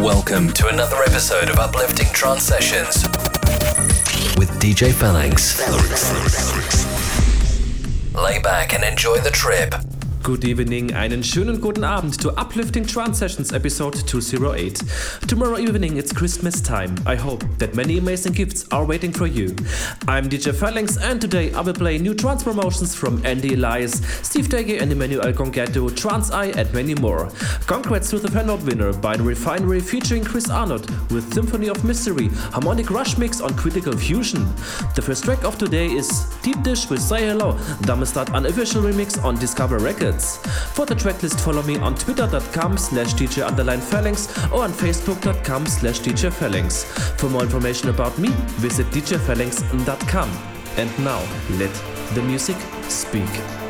Welcome to another episode of Uplifting Trance Sessions with DJ Phalanx. Lay back and enjoy the trip. Good evening, einen schönen guten Abend to Uplifting Trance Sessions episode 208. Tomorrow evening it's Christmas time. I hope that many amazing gifts are waiting for you. I'm DJ Phalanx and today I will play new trance promotions from Andy Elliass, Steve Dekay and Emanuele Congeddu, Trance Eye and many more. Congrats to the Fanout winner Binary Finary featuring Chris Arnott with Symphony of Mystery, Harmonic Rush mix on Critical Fusion. The first track of today is Deep Dish with Say Hello, Thomas Datt unofficial remix on Discover Records. For the tracklist, follow me on twitter.com slash DJ underline or on facebook.com slash DJ. For more information about me, visit djphalanx.com. And now, let the music speak.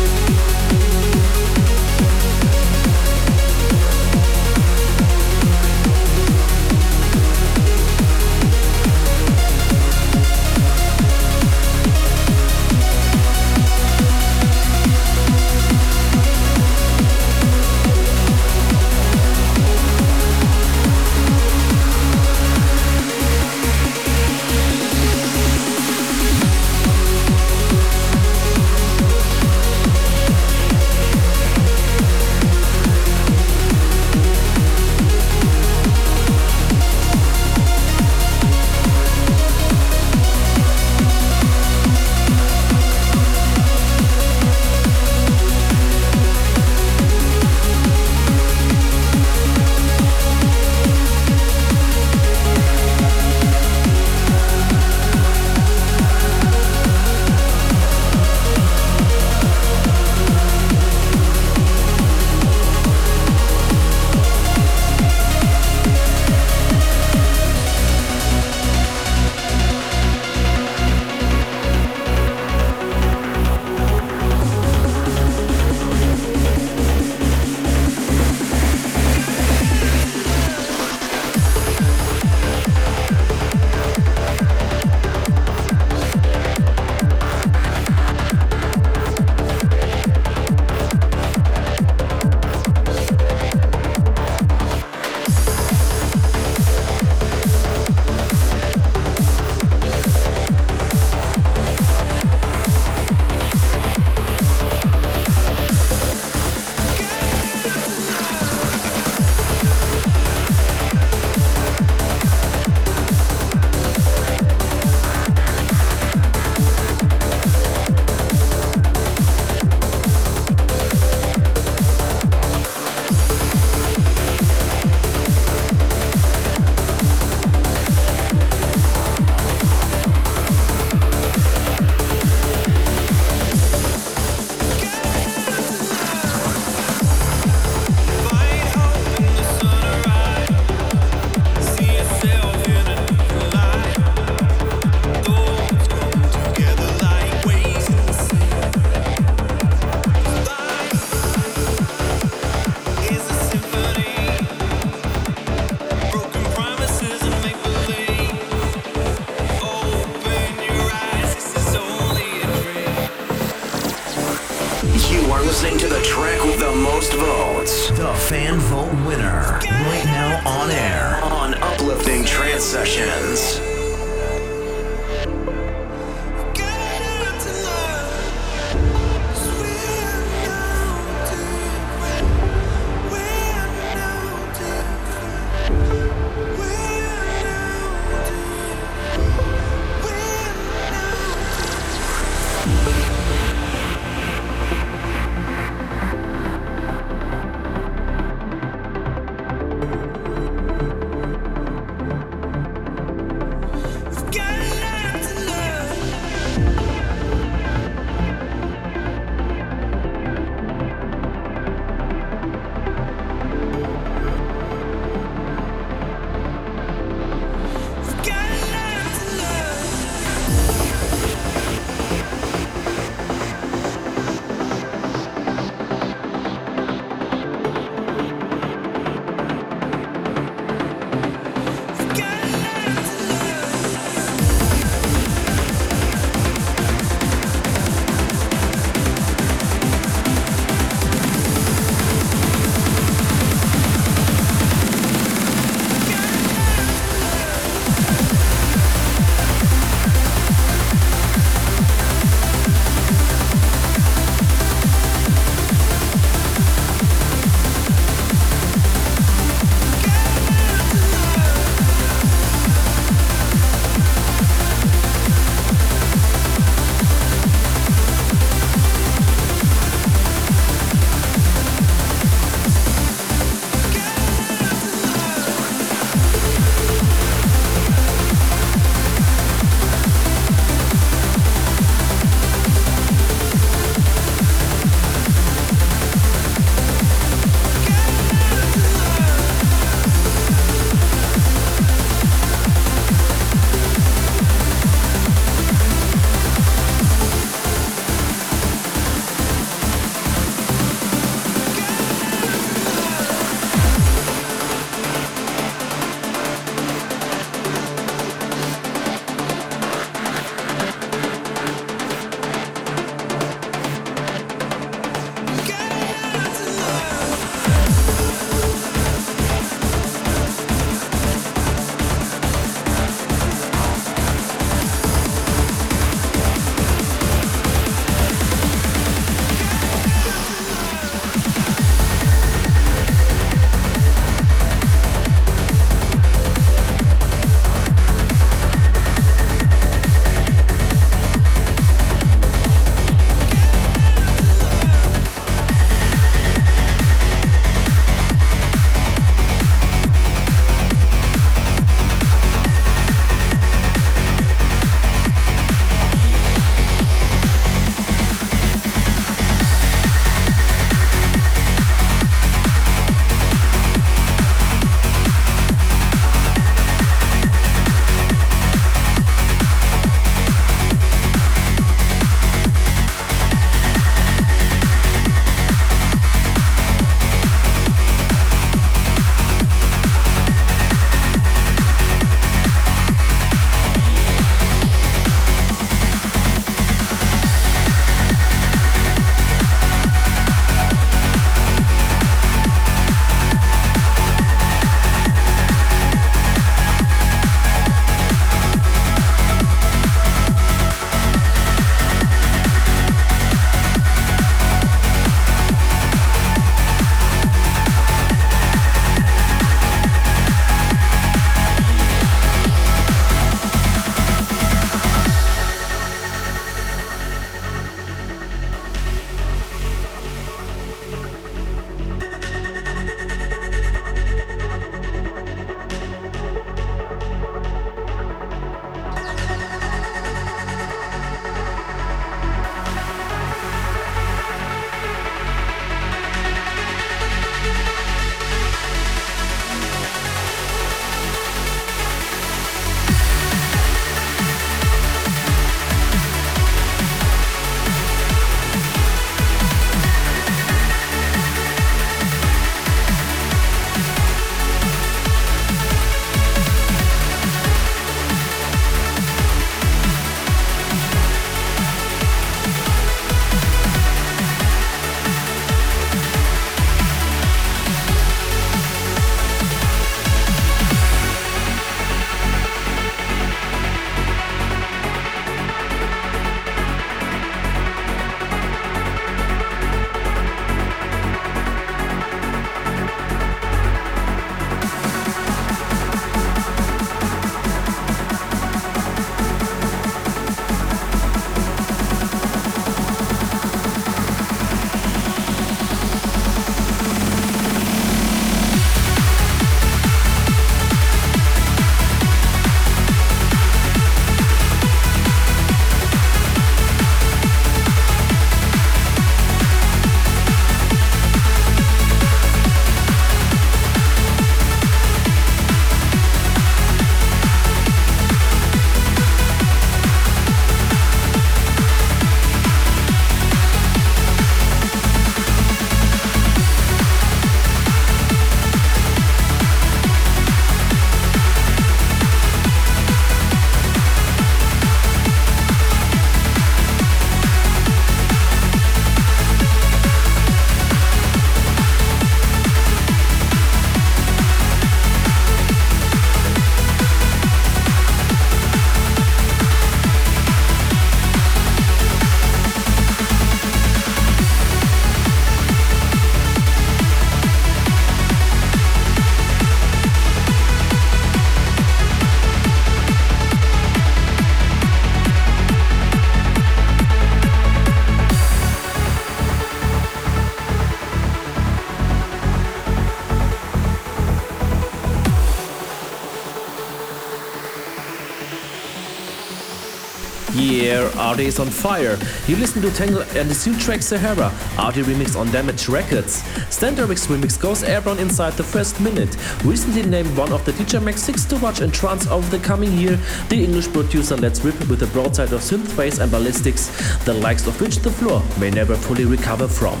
A.R.D.I is on fire. You listen to Tangle and his new track Sahara, A.R.D.I remix on Damage Records. Standerwick remix goes airborne inside the first minute. Recently named one of the DJ Mag 6 to watch in trance over the coming year, the English producer Let's Rip with a broadside of synth bass and ballistics, the likes of which the floor may never fully recover from.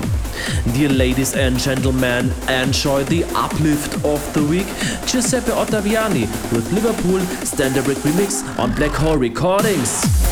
Dear ladies and gentlemen, enjoy the uplift of the week. Giuseppe Ottaviani with Liverpool Standerwick remix on Black Hole Recordings.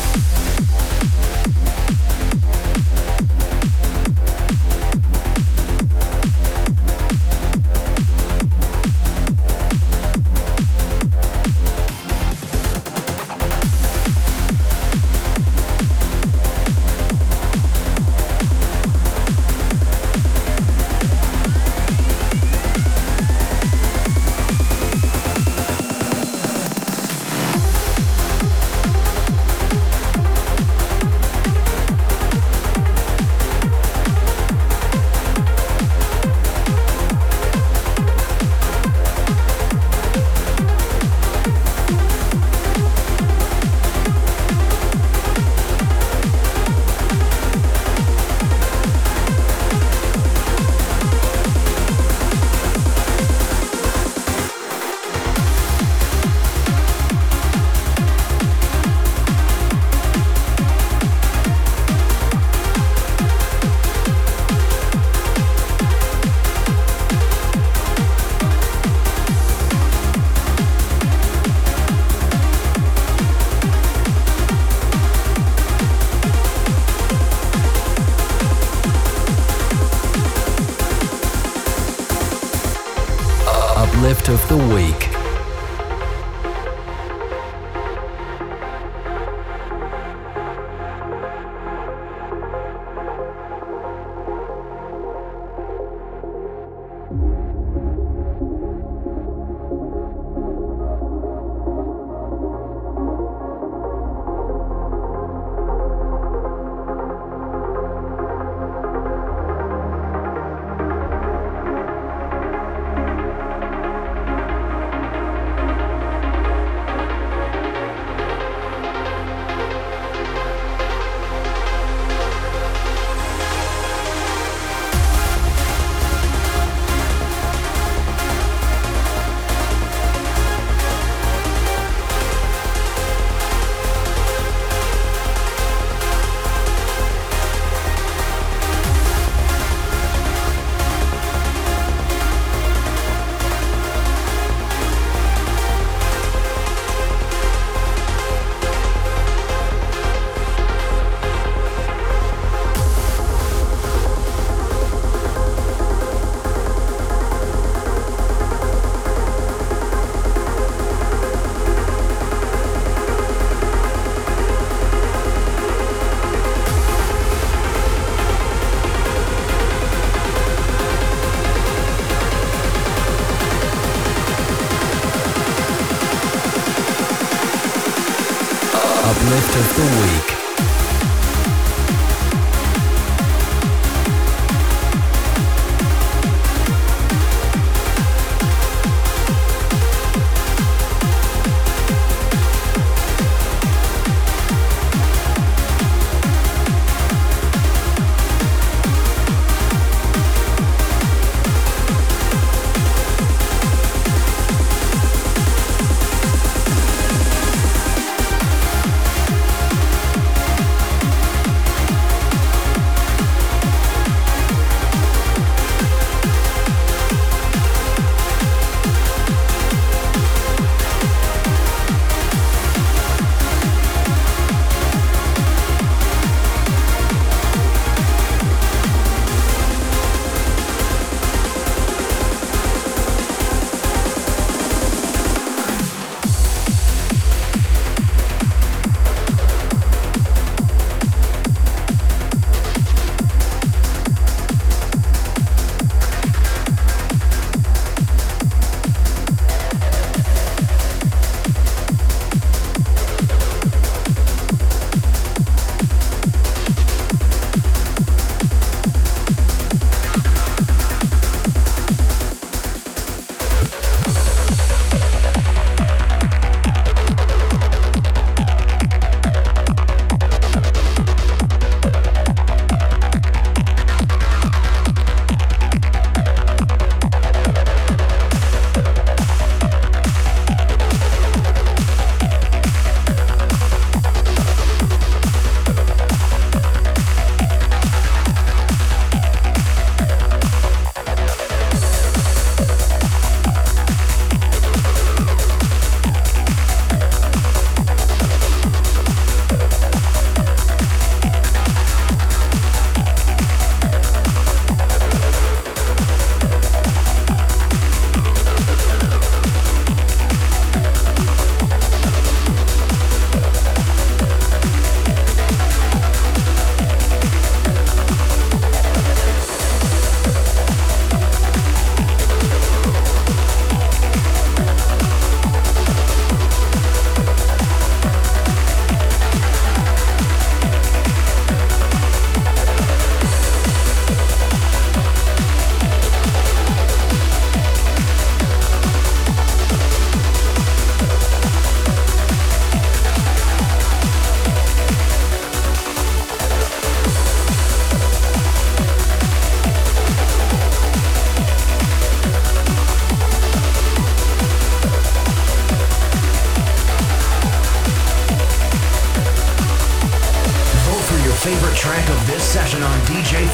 On